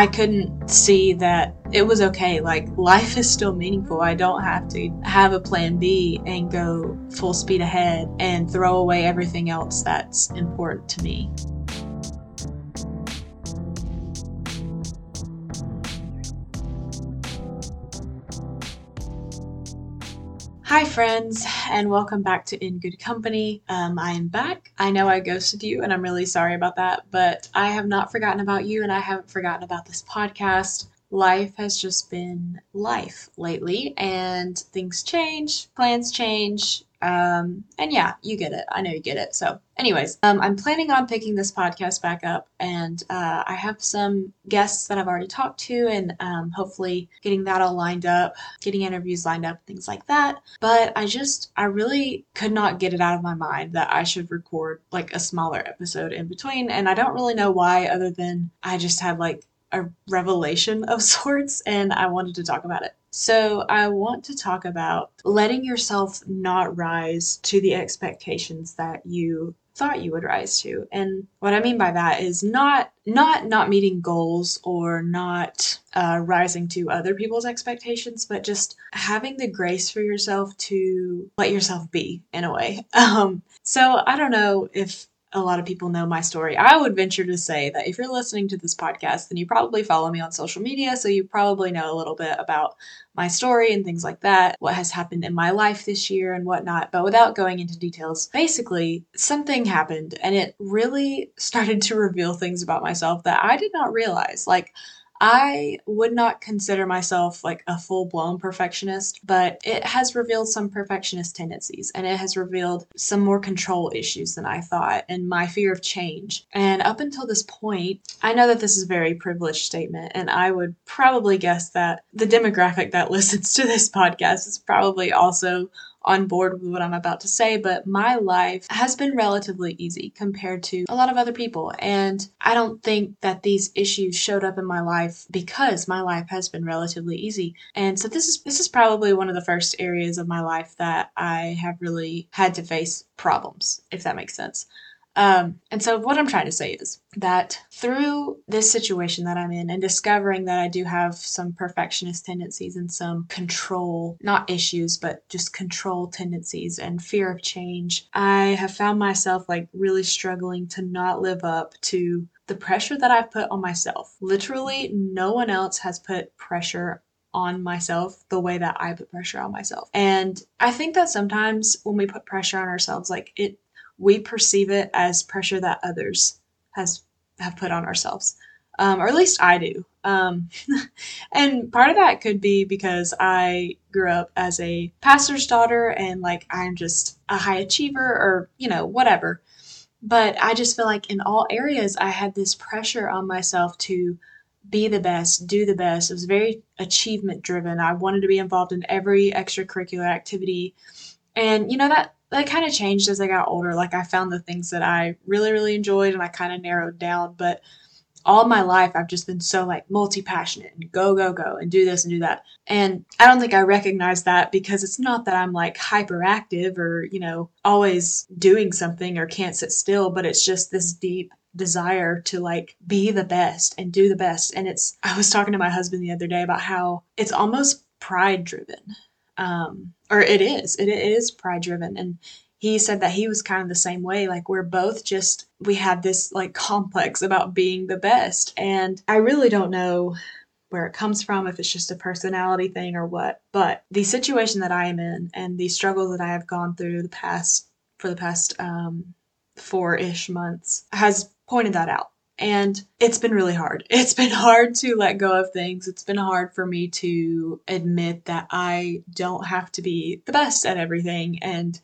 I couldn't see that it was okay. Like, life is still meaningful. I don't have to have a plan B and go full speed ahead and throw away everything else that's important to me. Hi, friends, and welcome back to In Good Company. Um, I am back. I know I ghosted you, and I'm really sorry about that, but I have not forgotten about you, and I haven't forgotten about this podcast. Life has just been life lately, and things change, plans change, um, and yeah, you get it. I know you get it. So, anyways, um, I'm planning on picking this podcast back up, and uh, I have some guests that I've already talked to, and um, hopefully getting that all lined up, getting interviews lined up, things like that. But I just, I really could not get it out of my mind that I should record like a smaller episode in between, and I don't really know why, other than I just had like a revelation of sorts, and I wanted to talk about it. So, I want to talk about letting yourself not rise to the expectations that you thought you would rise to. And what I mean by that is not not not meeting goals or not uh, rising to other people's expectations, but just having the grace for yourself to let yourself be in a way. Um, so I don't know if a lot of people know my story. I would venture to say that if you're listening to this podcast, then you probably follow me on social media, so you probably know a little bit about my story and things like that, what has happened in my life this year and whatnot. But without going into details, basically, something happened and it really started to reveal things about myself that I did not realize. Like, I would not consider myself like a full blown perfectionist, but it has revealed some perfectionist tendencies and it has revealed some more control issues than I thought and my fear of change. And up until this point, I know that this is a very privileged statement, and I would probably guess that the demographic that listens to this podcast is probably also on board with what I'm about to say, but my life has been relatively easy compared to a lot of other people. And I don't think that these issues showed up in my life because my life has been relatively easy. And so this is this is probably one of the first areas of my life that I have really had to face problems, if that makes sense. Um, and so, what I'm trying to say is that through this situation that I'm in and discovering that I do have some perfectionist tendencies and some control, not issues, but just control tendencies and fear of change, I have found myself like really struggling to not live up to the pressure that I've put on myself. Literally, no one else has put pressure on myself the way that I put pressure on myself. And I think that sometimes when we put pressure on ourselves, like it we perceive it as pressure that others has have put on ourselves, um, or at least I do. Um, and part of that could be because I grew up as a pastor's daughter, and like I'm just a high achiever, or you know whatever. But I just feel like in all areas I had this pressure on myself to be the best, do the best. It was very achievement driven. I wanted to be involved in every extracurricular activity. And you know that that kind of changed as I got older. Like I found the things that I really, really enjoyed and I kind of narrowed down. But all my life, I've just been so like multi passionate and go, go, go and do this and do that. And I don't think I recognize that because it's not that I'm like hyperactive or, you know, always doing something or can't sit still, but it's just this deep desire to like be the best and do the best. And it's, I was talking to my husband the other day about how it's almost pride driven um, or it is, it, is pride driven. And he said that he was kind of the same way. Like we're both just, we had this like complex about being the best. And I really don't know where it comes from, if it's just a personality thing or what. But the situation that I am in and the struggle that I have gone through the past, for the past um, four ish months has pointed that out. And it's been really hard. It's been hard to let go of things. It's been hard for me to admit that I don't have to be the best at everything. And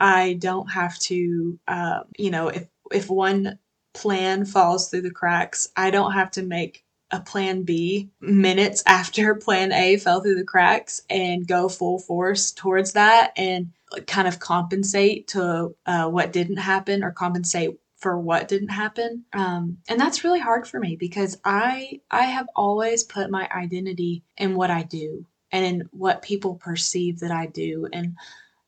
I don't have to, um, you know, if, if one plan falls through the cracks, I don't have to make a plan B minutes after plan A fell through the cracks and go full force towards that and kind of compensate to uh, what didn't happen or compensate for what didn't happen. Um, and that's really hard for me because I I have always put my identity in what I do and in what people perceive that I do. And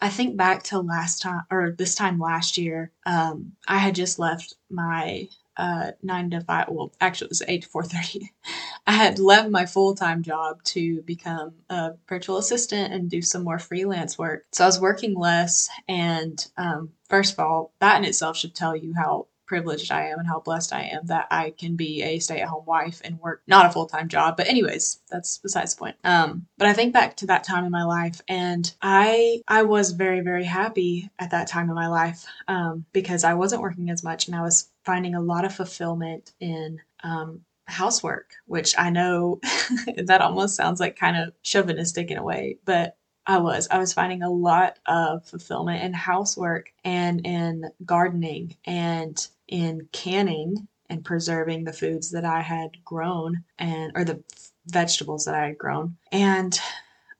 I think back to last time or this time last year, um, I had just left my uh, nine to five. Well, actually, it was eight to four thirty. I had left my full time job to become a virtual assistant and do some more freelance work. So I was working less. And um, first of all, that in itself should tell you how privileged I am and how blessed I am that I can be a stay at home wife and work not a full time job. But anyways, that's besides the point. Um, but I think back to that time in my life and I I was very, very happy at that time in my life um, because I wasn't working as much and I was finding a lot of fulfillment in um, housework, which I know that almost sounds like kind of chauvinistic in a way, but I was. I was finding a lot of fulfillment in housework and in gardening and in canning and preserving the foods that I had grown and or the vegetables that I had grown. And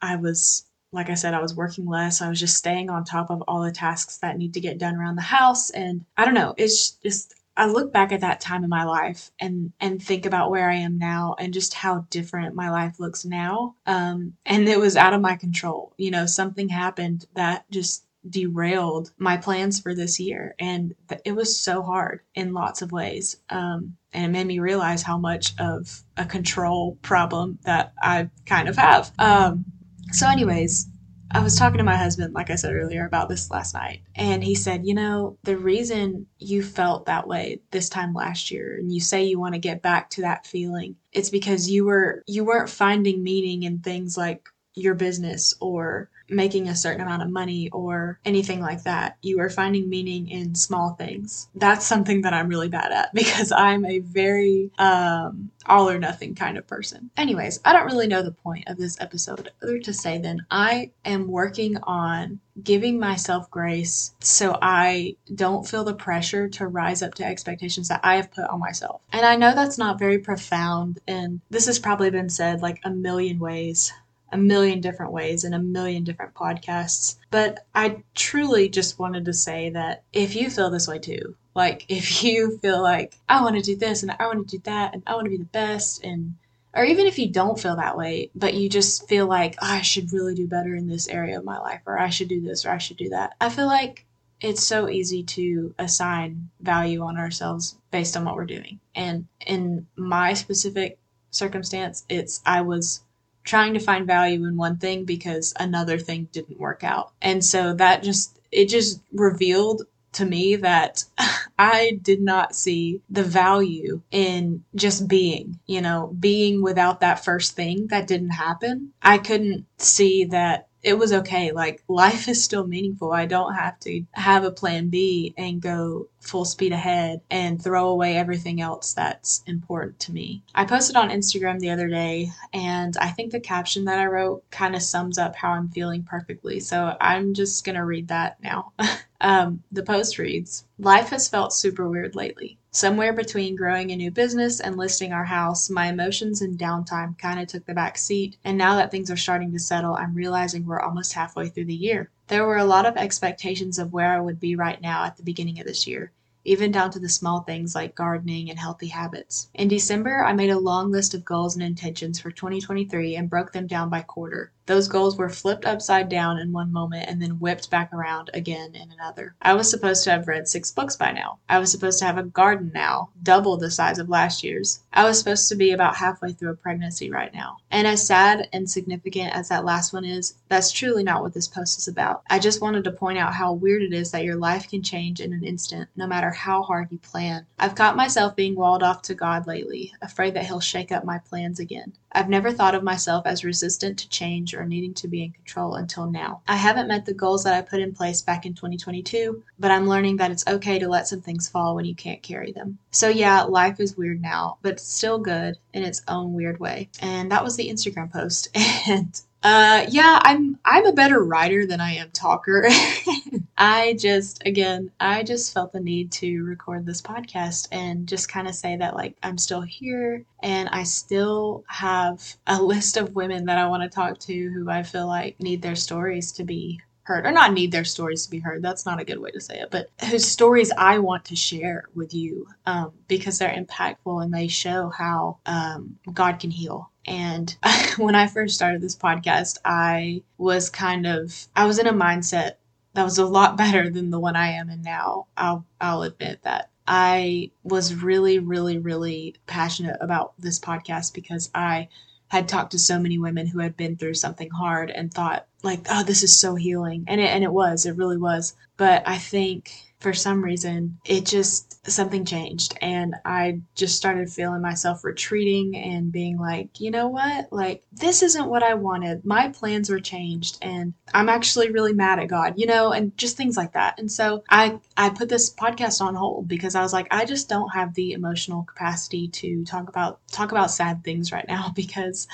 I was like I said, I was working less. I was just staying on top of all the tasks that need to get done around the house. And I don't know, it's just I look back at that time in my life and and think about where I am now and just how different my life looks now. Um, and it was out of my control. You know, something happened that just derailed my plans for this year and th- it was so hard in lots of ways um, and it made me realize how much of a control problem that i kind of have um, so anyways I was talking to my husband, like I said earlier, about this last night, and he said, You know, the reason you felt that way this time last year, and you say you want to get back to that feeling, it's because you were you weren't finding meaning in things like your business or making a certain amount of money or anything like that. You are finding meaning in small things. That's something that I'm really bad at because I'm a very um, all or nothing kind of person. Anyways, I don't really know the point of this episode other to say then I am working on giving myself grace so I don't feel the pressure to rise up to expectations that I have put on myself. And I know that's not very profound and this has probably been said like a million ways a million different ways in a million different podcasts. But I truly just wanted to say that if you feel this way too, like if you feel like I want to do this and I want to do that and I want to be the best and or even if you don't feel that way, but you just feel like oh, I should really do better in this area of my life or I should do this or I should do that. I feel like it's so easy to assign value on ourselves based on what we're doing. And in my specific circumstance, it's I was trying to find value in one thing because another thing didn't work out. And so that just, it just revealed to me that I did not see the value in just being, you know, being without that first thing that didn't happen. I couldn't see that it was okay. Like life is still meaningful. I don't have to have a plan B and go full speed ahead and throw away everything else that's important to me. I posted on Instagram the other day and I think the caption that I wrote kind of sums up how I'm feeling perfectly. So I'm just going to read that now. um, the post reads Life has felt super weird lately. Somewhere between growing a new business and listing our house, my emotions and downtime kind of took the back seat, and now that things are starting to settle, I'm realizing we're almost halfway through the year. There were a lot of expectations of where I would be right now at the beginning of this year even down to the small things like gardening and healthy habits. In December, I made a long list of goals and intentions for 2023 and broke them down by quarter. Those goals were flipped upside down in one moment and then whipped back around again in another. I was supposed to have read six books by now. I was supposed to have a garden now, double the size of last year's. I was supposed to be about halfway through a pregnancy right now. And as sad and significant as that last one is, that's truly not what this post is about. I just wanted to point out how weird it is that your life can change in an instant, no matter how hard you plan. I've caught myself being walled off to God lately, afraid that He'll shake up my plans again. I've never thought of myself as resistant to change or needing to be in control until now. I haven't met the goals that I put in place back in 2022, but I'm learning that it's okay to let some things fall when you can't carry them. So, yeah, life is weird now, but still good in its own weird way. And that was the Instagram post. And uh, yeah, I'm I'm a better writer than I am talker. I just again, I just felt the need to record this podcast and just kind of say that like I'm still here and I still have a list of women that I want to talk to who I feel like need their stories to be heard or not need their stories to be heard that's not a good way to say it but whose stories i want to share with you um, because they're impactful and they show how um, god can heal and when I first started this podcast, I was kind of I was in a mindset that was a lot better than the one I am in now. I'll I'll admit that. I was really, really, really passionate about this podcast because I had talked to so many women who had been through something hard and thought like, oh, this is so healing. And it, and it was, it really was. But I think for some reason, it just something changed and I just started feeling myself retreating and being like, you know what? Like, this isn't what I wanted. My plans were changed and I'm actually really mad at God, you know, and just things like that. And so I I put this podcast on hold because I was like, I just don't have the emotional capacity to talk about talk about sad things right now because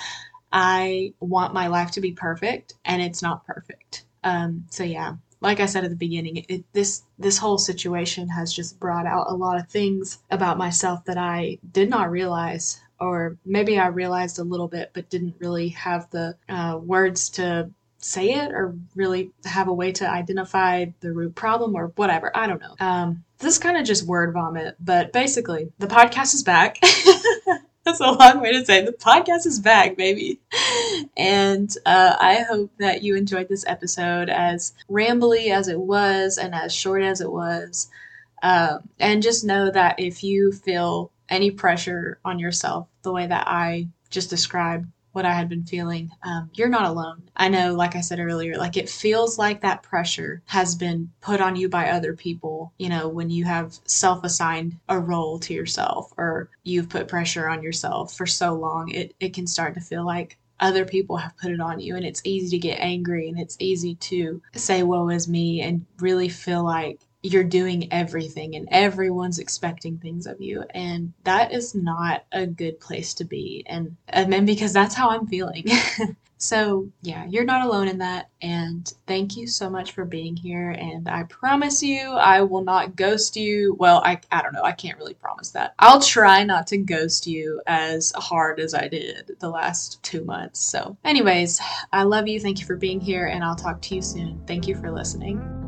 I want my life to be perfect and it's not perfect. Um, so yeah, like I said at the beginning, it, this this whole situation has just brought out a lot of things about myself that I did not realize, or maybe I realized a little bit, but didn't really have the uh, words to say it or really have a way to identify the root problem or whatever. I don't know. Um, this is kind of just word vomit, but basically, the podcast is back. That's a long way to say the podcast is back, baby. And uh, I hope that you enjoyed this episode as rambly as it was and as short as it was. Um, and just know that if you feel any pressure on yourself, the way that I just described, what I had been feeling, um, you're not alone. I know, like I said earlier, like it feels like that pressure has been put on you by other people, you know, when you have self assigned a role to yourself or you've put pressure on yourself for so long, it, it can start to feel like other people have put it on you and it's easy to get angry and it's easy to say woe is me and really feel like you're doing everything and everyone's expecting things of you. And that is not a good place to be. And and then because that's how i'm feeling. So yeah you're not alone in that. And thank you so much for being here. And i promise you i will not ghost you. Well i, I don't know. I can't really promise that. I'll try not to ghost you as hard as i did the last two months. So anyways i love you. Thank you for being here and i'll talk to you soon. Thank you for listening